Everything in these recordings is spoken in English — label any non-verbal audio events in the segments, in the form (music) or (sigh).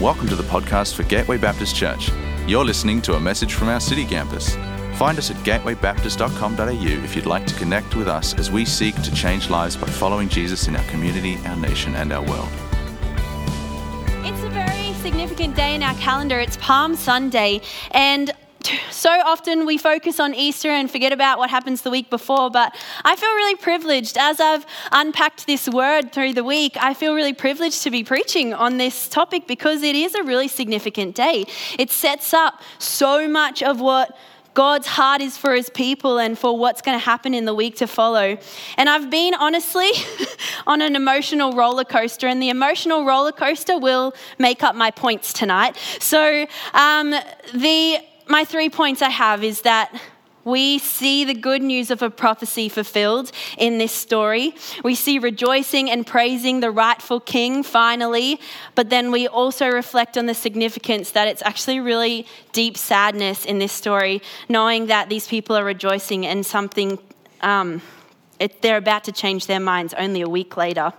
Welcome to the podcast for Gateway Baptist Church. You're listening to a message from our city campus. Find us at gatewaybaptist.com.au if you'd like to connect with us as we seek to change lives by following Jesus in our community, our nation, and our world. It's a very significant day in our calendar. It's Palm Sunday, and so often we focus on Easter and forget about what happens the week before, but I feel really privileged. As I've unpacked this word through the week, I feel really privileged to be preaching on this topic because it is a really significant day. It sets up so much of what God's heart is for his people and for what's going to happen in the week to follow. And I've been honestly (laughs) on an emotional roller coaster, and the emotional roller coaster will make up my points tonight. So, um, the my three points I have is that we see the good news of a prophecy fulfilled in this story. We see rejoicing and praising the rightful king finally, but then we also reflect on the significance that it's actually really deep sadness in this story, knowing that these people are rejoicing and something, um, it, they're about to change their minds only a week later.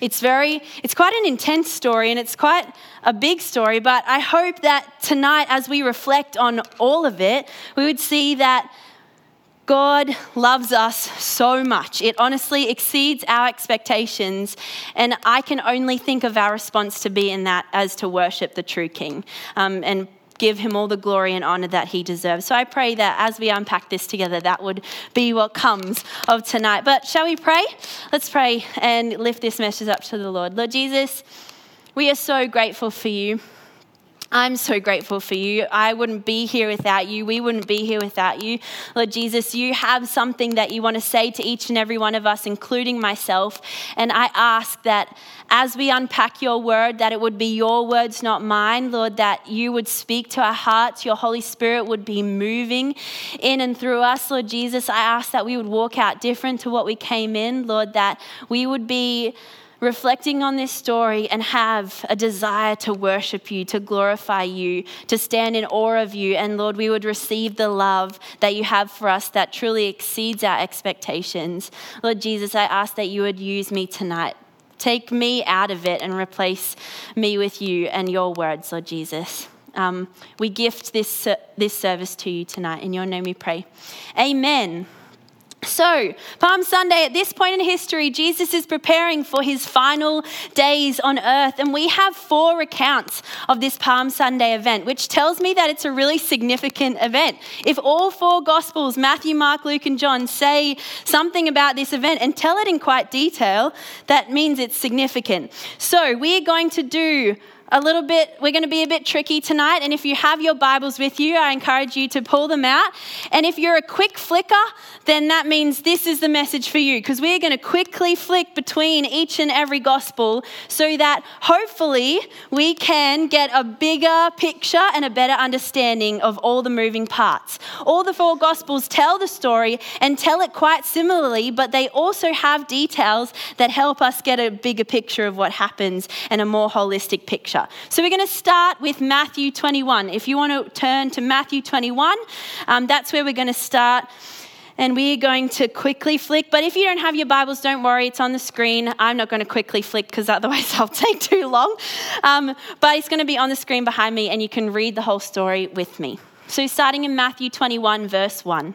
It's very, it's quite an intense story and it's quite a big story, but I hope that tonight, as we reflect on all of it, we would see that God loves us so much. It honestly exceeds our expectations, and I can only think of our response to be in that as to worship the true King um, and give him all the glory and honor that he deserves. So I pray that as we unpack this together, that would be what comes of tonight. But shall we pray? Let's pray and lift this message up to the Lord. Lord Jesus, we are so grateful for you. I'm so grateful for you. I wouldn't be here without you. We wouldn't be here without you. Lord Jesus, you have something that you want to say to each and every one of us, including myself. And I ask that as we unpack your word, that it would be your words, not mine. Lord, that you would speak to our hearts. Your Holy Spirit would be moving in and through us. Lord Jesus, I ask that we would walk out different to what we came in. Lord, that we would be reflecting on this story and have a desire to worship you, to glorify you, to stand in awe of you. And Lord, we would receive the love that you have for us that truly exceeds our expectations. Lord Jesus, I ask that you would use me tonight. Take me out of it and replace me with you and your words, Lord Jesus. Um, we gift this, this service to you tonight. In your name we pray. Amen. So, Palm Sunday, at this point in history, Jesus is preparing for his final days on earth. And we have four accounts of this Palm Sunday event, which tells me that it's a really significant event. If all four Gospels, Matthew, Mark, Luke, and John, say something about this event and tell it in quite detail, that means it's significant. So, we're going to do a little bit, we're going to be a bit tricky tonight. And if you have your Bibles with you, I encourage you to pull them out. And if you're a quick flicker, then that means this is the message for you because we're going to quickly flick between each and every gospel so that hopefully we can get a bigger picture and a better understanding of all the moving parts. All the four gospels tell the story and tell it quite similarly, but they also have details that help us get a bigger picture of what happens and a more holistic picture scripture. So we're going to start with Matthew 21. If you want to turn to Matthew 21, um, that's where we're going to start. And we're going to quickly flick. But if you don't have your Bibles, don't worry, it's on the screen. I'm not going to quickly flick because otherwise (laughs) I'll take too long. Um, but it's going to be on the screen behind me, and you can read the whole story with me. So, starting in Matthew 21, verse 1.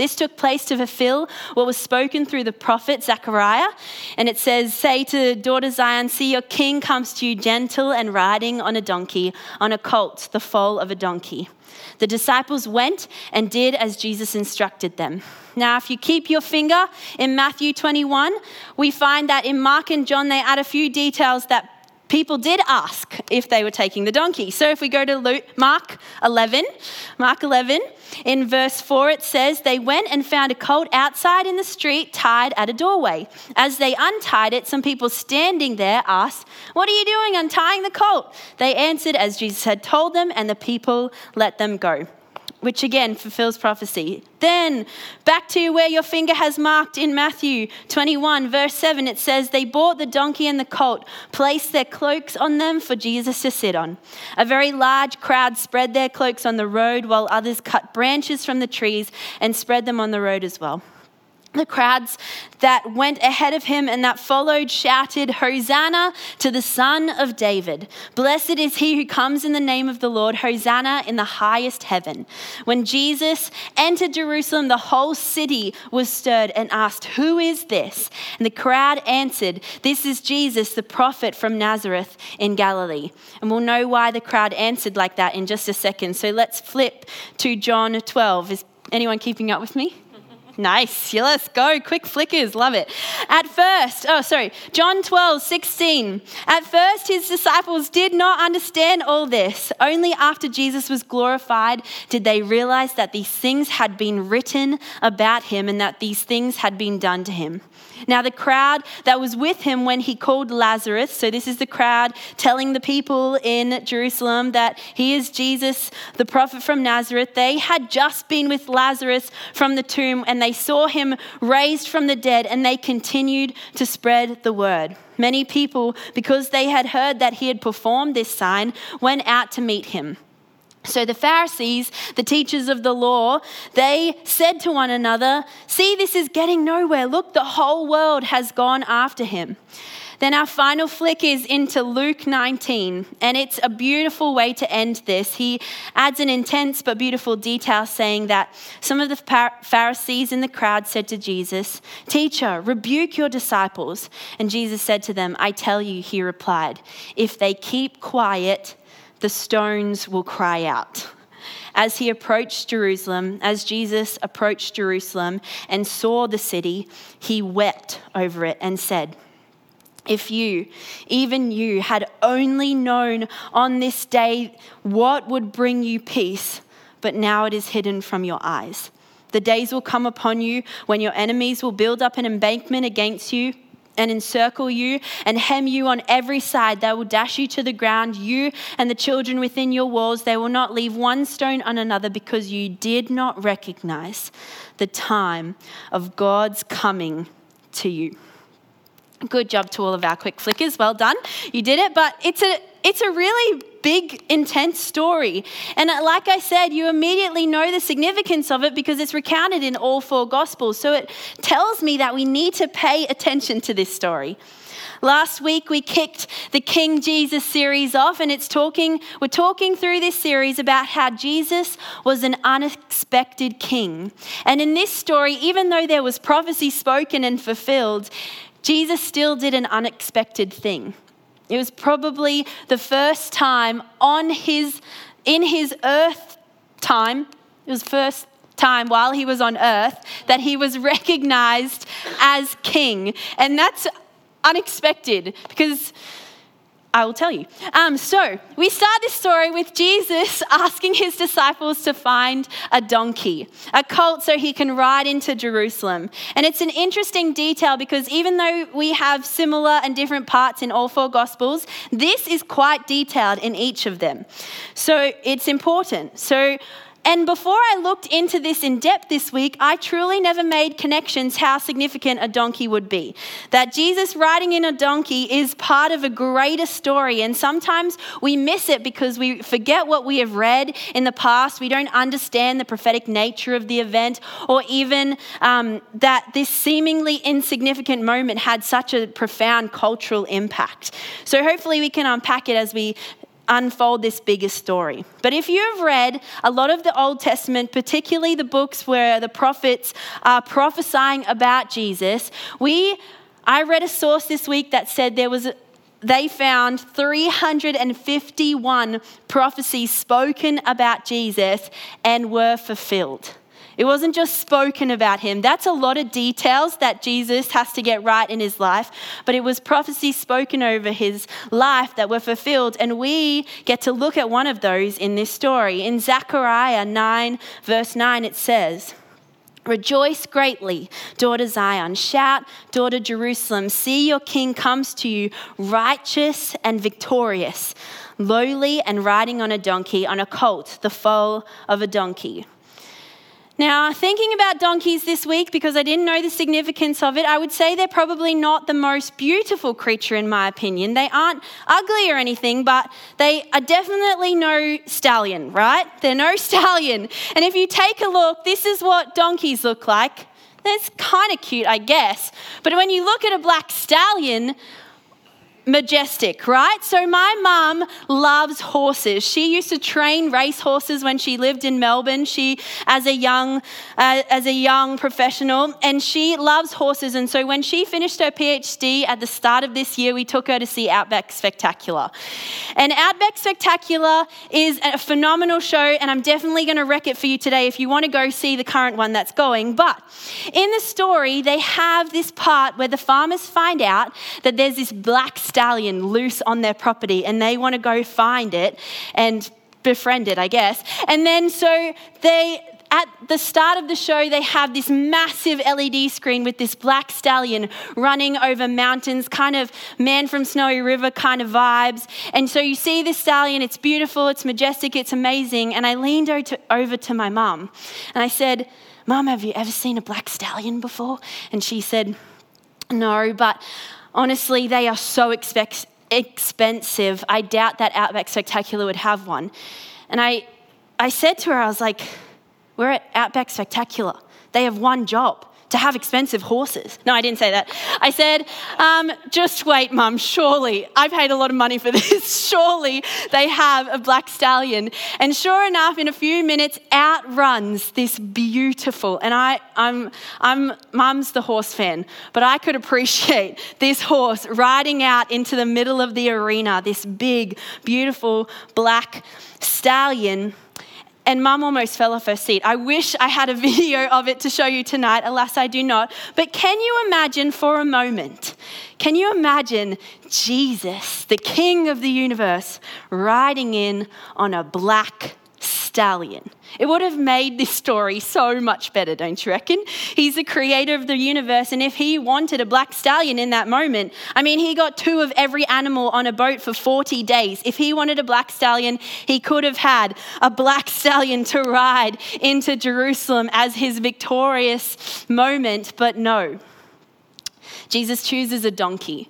This took place to fulfill what was spoken through the prophet Zechariah. And it says, Say to daughter Zion, see your king comes to you gentle and riding on a donkey, on a colt, the foal of a donkey. The disciples went and did as Jesus instructed them. Now, if you keep your finger in Matthew 21, we find that in Mark and John, they add a few details that people did ask if they were taking the donkey. So if we go to Luke, Mark 11, Mark 11, in verse 4 it says, They went and found a colt outside in the street tied at a doorway. As they untied it, some people standing there asked, What are you doing untying the colt? They answered as Jesus had told them, and the people let them go. Which again fulfills prophecy. Then, back to where your finger has marked in Matthew 21, verse 7, it says, They bought the donkey and the colt, placed their cloaks on them for Jesus to sit on. A very large crowd spread their cloaks on the road, while others cut branches from the trees and spread them on the road as well. The crowds that went ahead of him and that followed shouted, Hosanna to the Son of David. Blessed is he who comes in the name of the Lord. Hosanna in the highest heaven. When Jesus entered Jerusalem, the whole city was stirred and asked, Who is this? And the crowd answered, This is Jesus, the prophet from Nazareth in Galilee. And we'll know why the crowd answered like that in just a second. So let's flip to John 12. Is anyone keeping up with me? Nice. Yeah, let's go. Quick flickers. Love it. At first, oh, sorry, John 12, 16. At first, his disciples did not understand all this. Only after Jesus was glorified did they realize that these things had been written about him and that these things had been done to him. Now, the crowd that was with him when he called Lazarus, so this is the crowd telling the people in Jerusalem that he is Jesus, the prophet from Nazareth, they had just been with Lazarus from the tomb and they saw him raised from the dead and they continued to spread the word. Many people, because they had heard that he had performed this sign, went out to meet him. So the Pharisees, the teachers of the law, they said to one another, See, this is getting nowhere. Look, the whole world has gone after him. Then our final flick is into Luke 19, and it's a beautiful way to end this. He adds an intense but beautiful detail saying that some of the Pharisees in the crowd said to Jesus, Teacher, rebuke your disciples. And Jesus said to them, I tell you, he replied, if they keep quiet, the stones will cry out. As he approached Jerusalem, as Jesus approached Jerusalem and saw the city, he wept over it and said, if you, even you, had only known on this day what would bring you peace, but now it is hidden from your eyes. The days will come upon you when your enemies will build up an embankment against you and encircle you and hem you on every side. They will dash you to the ground, you and the children within your walls. They will not leave one stone on another because you did not recognize the time of God's coming to you. Good job to all of our quick flickers. Well done. You did it, but it's a it's a really big, intense story. And uh, like I said, you immediately know the significance of it because it's recounted in all four Gospels. So it tells me that we need to pay attention to this story. Last week we kicked the King Jesus series off and it's talking we're talking through this series about how Jesus was an unexpected king. And in this story even though there was prophecy spoken and fulfilled, Jesus still did an unexpected thing. It was probably the first time on his, in his earth time, it was first time while he was on earth that he was (laughs) recognized as king. And that's unexpected because I will tell you. Um, so, we start this story with Jesus (laughs) asking his disciples to find a donkey, a colt, so he can ride into Jerusalem. And it's an interesting detail because even though we have similar and different parts in all four Gospels, this is quite detailed in each of them. So, it's important. So, and before I looked into this in depth this week, I truly never made connections how significant a donkey would be. That Jesus riding in a donkey is part of a greater story, and sometimes we miss it because we forget what we have read in the past. We don't understand the prophetic nature of the event, or even um, that this seemingly insignificant moment had such a profound cultural impact. So, hopefully, we can unpack it as we unfold this bigger story. But if you've read a lot of the Old Testament, particularly the books where the prophets are prophesying about Jesus, we I read a source this week that said there was they found 351 prophecies spoken about Jesus and were fulfilled. It wasn't just spoken about him. That's a lot of details that Jesus has to get right in his life, but it was prophecy spoken over his life that were fulfilled. And we get to look at one of those in this story. In Zechariah 9, verse 9, it says, Rejoice greatly, daughter Zion. Shout, daughter Jerusalem. See your king comes to you, righteous and victorious, lowly and riding on a donkey, on a colt, the foal of a donkey. Now, thinking about donkeys this week, because I didn't know the significance of it, I would say they're probably not the most beautiful creature, in my opinion. They aren't ugly or anything, but they are definitely no stallion, right? They're no (laughs) stallion. And if you take a look, this is what donkeys look like. That's kind of cute, I guess. But when you look at a black stallion, majestic, right? So my mum loves horses. She used to train race horses when she lived in Melbourne. She, as a young, uh, as a young professional, and she loves horses. And so when she finished her PhD at the start of this year, we took her to see Outback Spectacular. And Outback Spectacular is a phenomenal show, and I'm definitely going to wreck it for you today if you want to go see the current one that's going. But in the story, they have this part where the farmers find out that there's this black stallion loose on their property and they want to go find it and befriend it, I guess. And then so they at the start of the show, they have this massive LED screen with this black stallion running over mountains, kind of man from Snowy River kind of vibes. And so you see this stallion, it's beautiful, it's majestic, it's amazing. And I leaned over to my mum and I said, Mum, have you ever seen a black stallion before? And she said, No, but Honestly, they are so expensive. I doubt that Outback Spectacular would have one. And I, I said to her, I was like, we're at Outback Spectacular. They have one job to have expensive horses. No, I didn't say that. I said, um, just wait, mum, surely, I paid a lot of money for (laughs) this. surely they have a black stallion. And sure enough, in a few minutes, out runs this beautiful, and I, I'm, I'm, mum's the horse fan, but I could appreciate this horse riding out into the middle of the arena, this big, beautiful black stallion and mum almost fell off her seat. I wish I had a (laughs) video of it to show you tonight. Alas, I do not. But can you imagine for a moment? Can you imagine Jesus, the King of the universe, riding in on a black stallion. It would have made this story so much better, don't you reckon? He's the creator of the universe, and if he wanted a black stallion in that moment, I mean, he got two of every animal on a boat for 40 days. If he wanted a black stallion, he could have had a black (laughs) stallion to ride into Jerusalem as his victorious moment, but no. Jesus chooses a donkey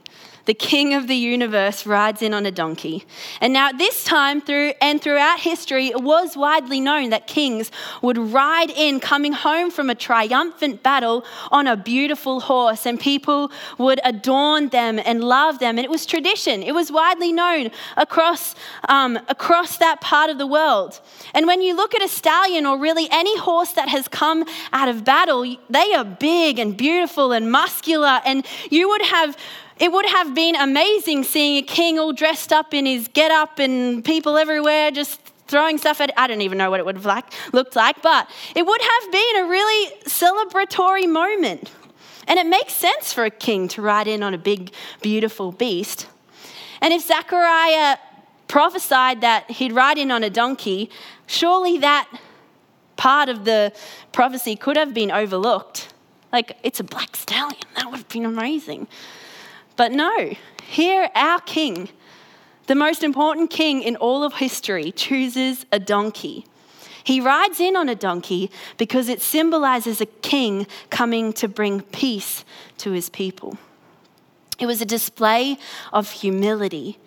the king of the universe rides in on a donkey. And now, at this time through and throughout history, it was widely known that kings would ride in, coming home from a triumphant battle on a beautiful horse, and people would adorn them and love them. And it was tradition, it was widely known across, um, across that part of the world. And when you look at a stallion or really any horse that has come out of battle, they are big and beautiful and muscular, and you would have it would have been amazing seeing a king all dressed up in his get up and people everywhere just throwing stuff at I don't even know what it would have like, looked like, but it would have been a really celebratory moment. And it makes sense for a king to ride in on a big, beautiful beast. And if Zechariah prophesied that he'd ride in on a donkey, surely that part of the prophecy could have been overlooked. Like, it's a black stallion. That would have been amazing. But no, here our king, the most important king in all of history, chooses a donkey. He rides in on a donkey because it symbolizes a king coming to bring peace to his people. It was a display of humility.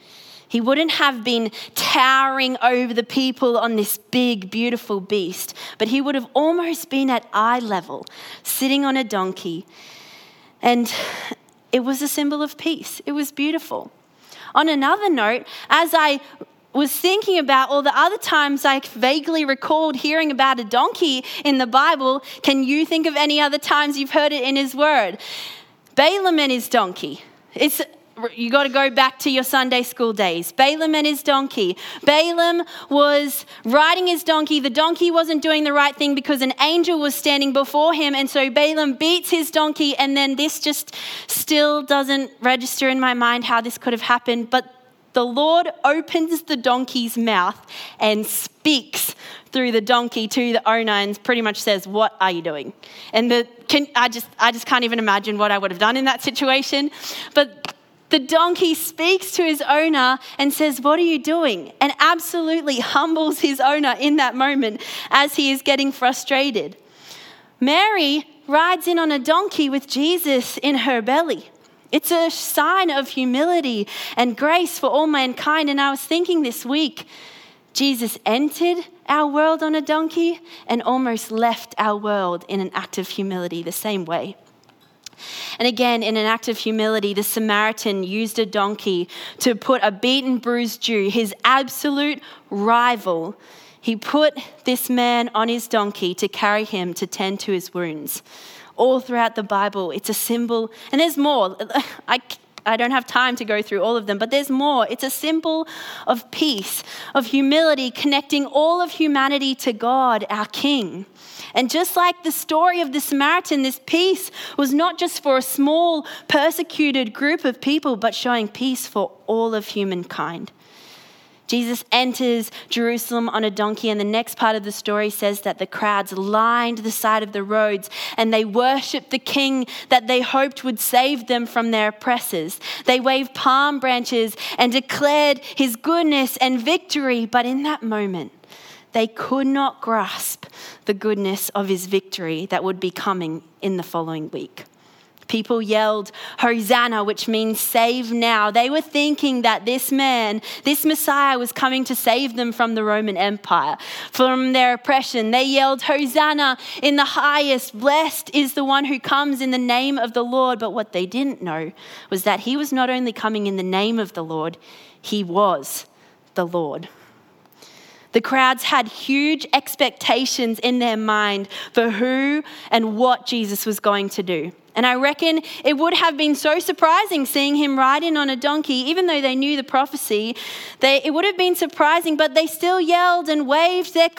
He wouldn't have been towering over the people on this big, beautiful beast, but he would have almost been at eye level, sitting on a donkey. And it was a symbol of peace. It was beautiful. On another note, as I was thinking about all the other times I vaguely recalled hearing about a donkey in the Bible, can you think of any other times you've heard it in His Word? Balaam and his donkey. It's you got to go back to your Sunday school days. Balaam and his donkey. Balaam was riding his donkey. The donkey wasn't doing the right thing because an angel was standing before him. And so Balaam beats his donkey. And then this just still doesn't register in my mind how this could have happened. But the Lord opens the donkey's mouth and speaks through the donkey to the owner and pretty much says, What are you doing? And the, can, I, just, I just can't even imagine what I would have done in that situation. But the donkey speaks to his owner and says, What are you doing? And absolutely humbles his owner in that moment as he is getting frustrated. Mary rides in on a donkey with Jesus in her belly. It's a sign of humility and grace for all mankind. And I was thinking this week, Jesus entered our world on a donkey and almost left our world in an act of humility the same way. And again, in an act of humility, the Samaritan used a donkey to put a beaten, bruised Jew, his absolute rival, he put this man on his donkey to carry him to tend to his wounds all throughout the Bible. It's a symbol, and there's more. (laughs) I, I don't have time to go through all of them, but there's more. It's a symbol of peace, of humility, connecting all of humanity to God, our King. And just like the story of the Samaritan, this peace was not just for a small, persecuted group of people, but showing peace for all of humankind. Jesus enters Jerusalem on a donkey, and the next part of the story says that the crowds lined the side of the roads and they worshiped the king that they hoped would save them from their oppressors. They waved palm branches and declared his goodness and victory, but in that moment, they could not grasp the goodness of his victory that would be coming in the following week. People yelled, Hosanna, which means save now. They were thinking that this man, this Messiah, was coming to save them from the Roman Empire, from their oppression. They yelled, Hosanna in the highest. Blessed is the one who comes in the name of the Lord. But what they didn't know was that he was not only coming in the name of the Lord, he was the Lord. The crowds had huge expectations in their mind for who and what Jesus was going to do. And I reckon it would have been so surprising seeing him ride in on a donkey, even though they knew the prophecy. They, it would have been surprising, but they still yelled and waved their,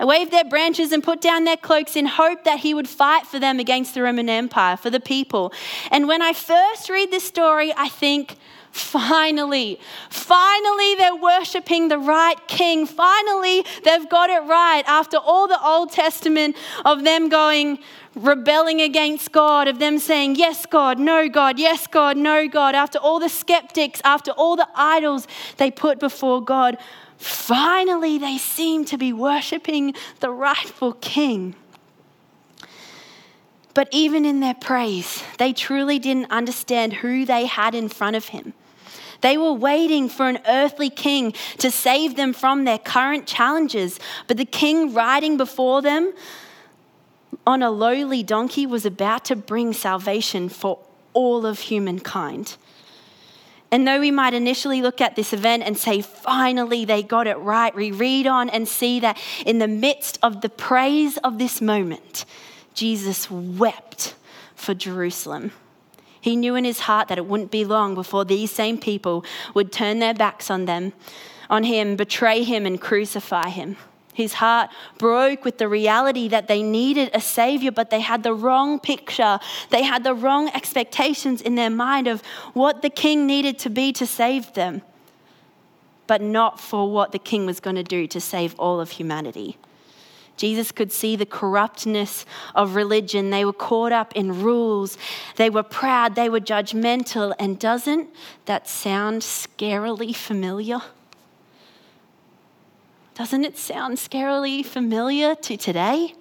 waved their branches and put down their cloaks in hope that he would fight for them against the Roman Empire, for the people. And when I first read this story, I think, Finally, finally, they're worshiping the right king. Finally, they've got it right after all the Old Testament of them going, rebelling against God, of them saying, Yes, God, no, God, yes, God, no, God, after all the skeptics, after all the idols they put before God, finally they seem to be worshiping the rightful king. But even in their praise, they truly didn't understand who they had in front of him. They were waiting for an earthly king to save them from their current challenges, but the king riding before them on a lowly donkey was about to bring salvation for all of humankind. And though we might initially look at this event and say, finally, they got it right, we read on and see that in the midst of the praise of this moment, Jesus wept for Jerusalem. He knew in his heart that it wouldn't be long before these same people would turn their backs on them, on him, betray him, and crucify him. His heart broke with the reality that they needed a savior, but they had the wrong picture. They had the wrong expectations in their mind of what the king needed to be to save them, but not for what the king was going to do to save all of humanity. Jesus could see the corruptness of religion. They were caught up in rules. They were proud. They were judgmental. And doesn't that sound scarily familiar? Doesn't it sound scarily familiar to today?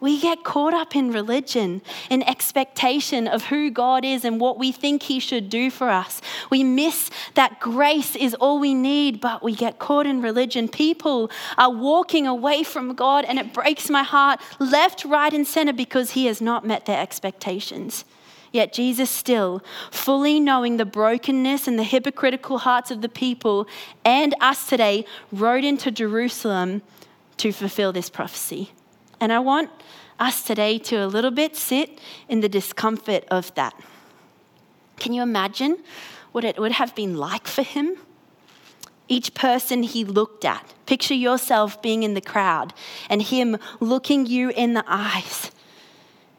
We get caught up in religion, in expectation of who God is and what we think He should do for us. We miss that grace is all we need, but we get caught in religion. People are walking away from God, and it breaks my heart left, right, and center because He has not met their expectations. Yet Jesus, still fully knowing the brokenness and the hypocritical hearts of the people and us today, rode into Jerusalem to fulfill this prophecy. And I want us today to a little bit sit in the discomfort of that. Can you imagine what it would have been like for him? Each person he looked at, picture yourself being in the crowd and him looking you in the eyes.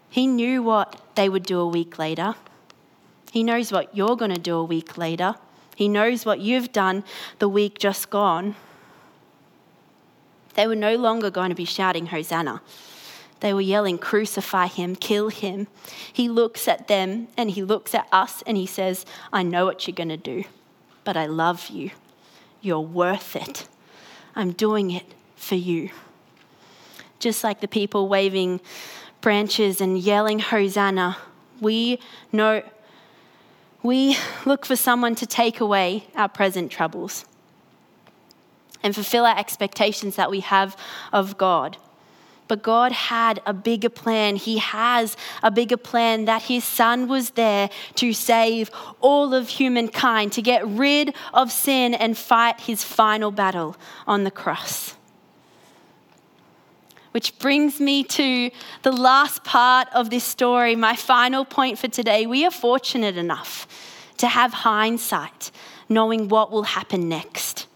He knew what they would do a week later. He knows what you're going to do a week later. He knows what you've done the week just gone. They were no longer going to be shouting, Hosanna. They were yelling, Crucify him, kill him. He looks at them and he looks at us and he says, I know what you're going to do, but I love you. You're worth it. I'm doing it for you. Just like the people waving branches and yelling, Hosanna, we know. We look for someone to take away our present troubles and fulfill our expectations that we have of God. But God had a bigger plan. He has a bigger plan that His Son was there to save all of humankind, to get rid of sin and fight His final battle on the cross. Which brings me to the last part of this story, my final point for today. We are fortunate enough to have hindsight, knowing what will happen next.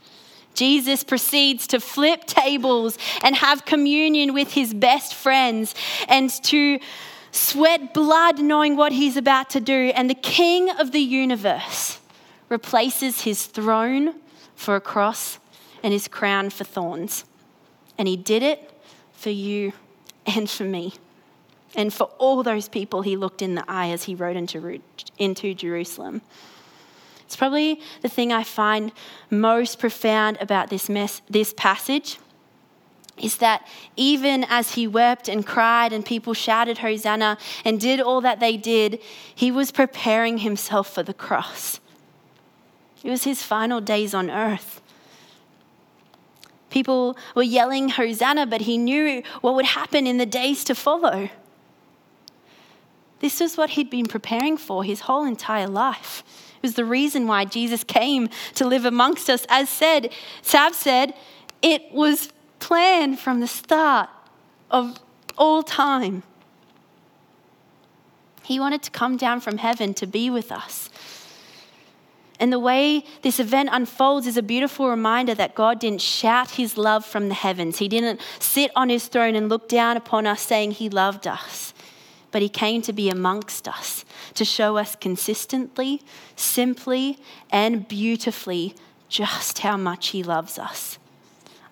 Jesus proceeds to flip tables and have communion with his best friends and to sweat blood knowing what he's about to do. And the king of the universe replaces his throne for a cross and his crown for thorns. And he did it for you and for me. And for all those people he looked in the eye as he rode into, into Jerusalem. It's probably the thing I find most profound about this, mess, this passage is that even as he wept and cried and people shouted Hosanna and did all that they did, he was preparing himself for the cross. It was his final days on earth. People were yelling Hosanna, but he knew what would happen in the days to follow. This was what he'd been preparing for his whole entire life was the reason why Jesus came to live amongst us. As said, Sav said, it was planned from the start of all time. He wanted to come down from heaven to be with us. And the way this event unfolds is a beautiful reminder that God didn't shout his love from the heavens. He didn't sit on his throne and look down upon us saying he loved us but he came to be amongst us, to show us consistently, simply, and beautifully just how much he loves us.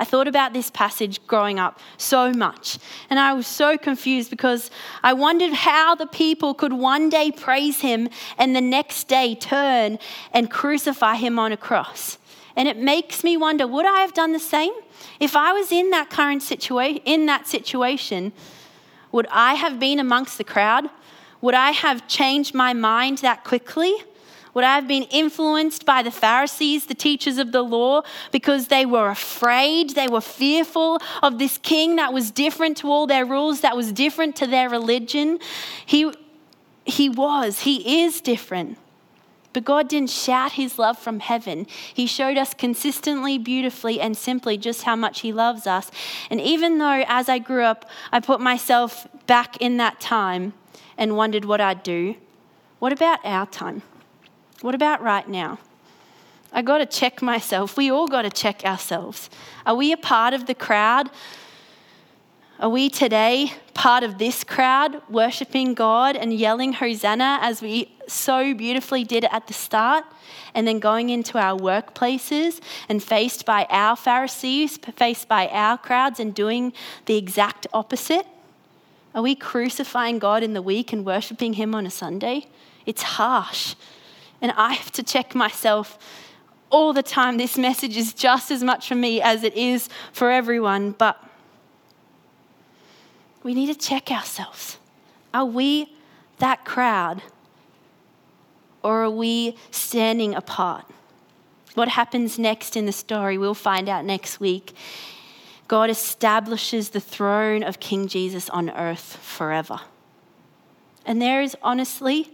I thought about this passage growing up so much, and I was so confused because I wondered how the people could one day praise him and the next day turn and crucify him on a cross. And it makes me wonder would I have done the same? If I was in that current situation, in that situation, would I have been amongst the crowd? Would I have changed my mind that quickly? Would I have been influenced by the Pharisees, the teachers of the law, because they were afraid, they were fearful of this king that was different to all their rules, that was different to their religion? He, he was, he is different. But God didn't shout his love from heaven. He showed us consistently, beautifully, and simply just how much he loves us. And even though as I grew up, I put myself back in that time and wondered what I'd do, what about our time? What about right now? I got to check myself. We all got to check ourselves. Are we a part of the crowd are we today part of this crowd, worshiping God and yelling Hosanna as we so beautifully did at the start? And then going into our workplaces and faced by our Pharisees, faced by our crowds, and doing the exact opposite? Are we crucifying God in the week and worshiping Him on a Sunday? It's harsh. And I have to check myself all the time. This message is just as much for me as it is for everyone. But we need to check ourselves. Are we that crowd? Or are we standing apart? What happens next in the story, we'll find out next week. God establishes the throne of King Jesus on earth forever. And there is honestly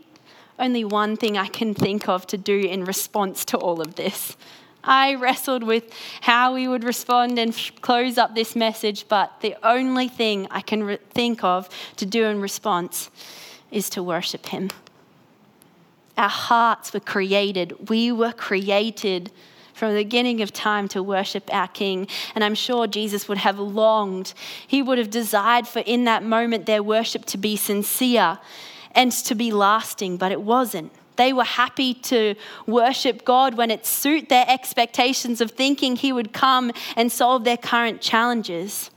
only one thing I can think of to do in response to all of this. I wrestled with how we would respond and close up this message, but the only thing I can re- think of to do in response is to worship Him. Our hearts were created, we were created from the beginning of time to worship our King. And I'm sure Jesus would have longed, he would have desired for in that moment their worship to be sincere and to be lasting, but it wasn't They were happy to worship God when it suit their expectations of thinking He would come and solve their current challenges.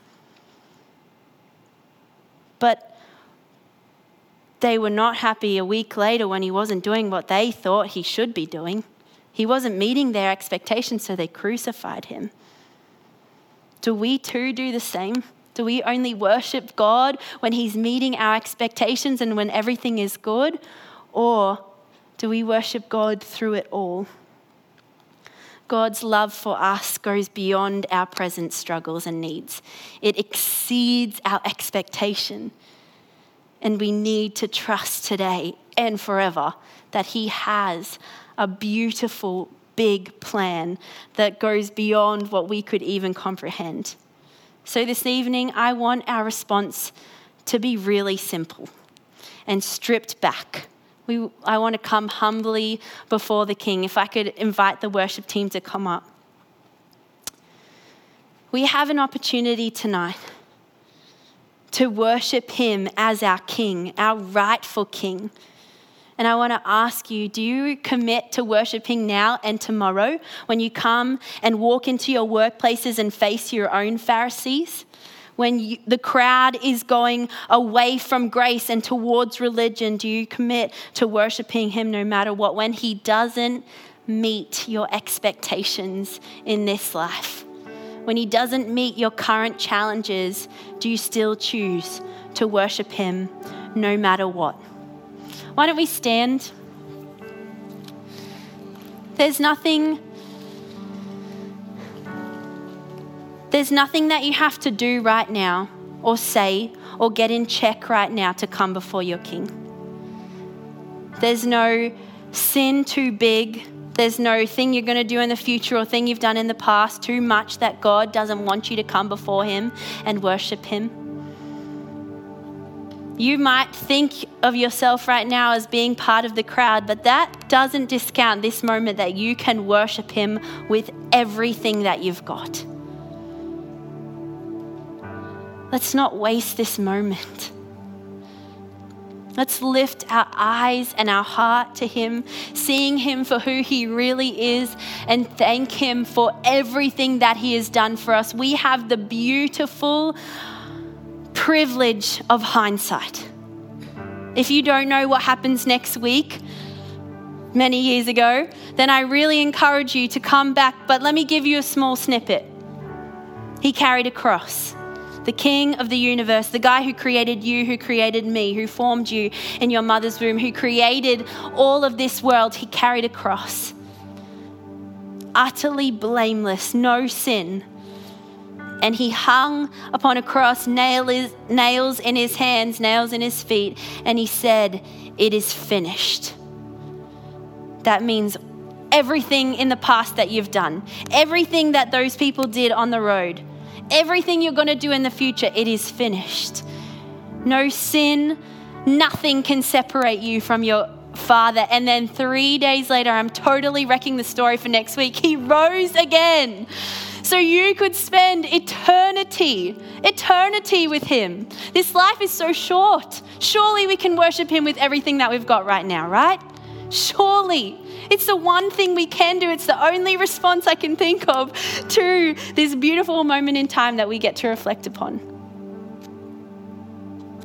But they were not happy a week later when He wasn't doing what they thought He should be doing. He wasn't meeting their expectations, so they crucified Him. Do we too do the same? Do we only worship God when He's meeting our expectations and when everything is good? Or do we worship God through it all? God's love for us goes beyond our present struggles and needs. It exceeds our expectation. And we need to trust today and forever that He has a beautiful, big plan that goes beyond what we could even comprehend. So, this evening, I want our response to be really simple and stripped back we, I want to come humbly before the King. If I could invite the worship team to come up. We have an opportunity tonight to worship Him as our King, our rightful King. And I want to ask you do you commit to worshiping now and tomorrow when you come and walk into your workplaces and face your own Pharisees? when you, the crowd is going away from grace and towards religion? Do you commit to worshiping Him no matter what? When He doesn't meet your expectations in this life, when He doesn't meet your current challenges, do you still choose to worship Him no matter what? Why don't we stand? There's nothing There's nothing that you have to do right now, or say, or get in check right now to come before your King. There's no sin too big. There's no thing you're going to do in the future or thing you've done in the past too much that God doesn't want you to come before Him and worship Him. You might think of yourself right now as being part of the crowd, but that doesn't discount this moment that you can worship Him with everything that you've got. Let's not waste this moment. Let's lift our eyes and our heart to Him, seeing Him for who He really is, and thank Him for everything that He has done for us. We have the beautiful privilege of hindsight. If you don't know what happens next week, many years ago, then I really encourage you to come back. But let me give you a small snippet. He carried a cross the King of the universe, the guy who created you, who created me, who formed you in your mother's womb, who created all of this world, he carried a cross. Utterly blameless, no sin. And he hung upon a cross, nails in his hands, nails in his feet, and he said, It is finished. That means everything in the past that you've done, everything that those people did on the road everything you're going to do in the future, it is finished. No sin, nothing can separate you from your Father. And then three days later, I'm totally wrecking the story for next week. He rose again. So you could spend eternity, eternity with Him. This life is so short. Surely we can worship Him with everything that we've got right now, right? Surely. It's the one thing we can do. It's the only response I can think of to this beautiful moment in time that we get to reflect upon.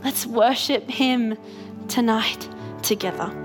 Let's worship Him tonight together.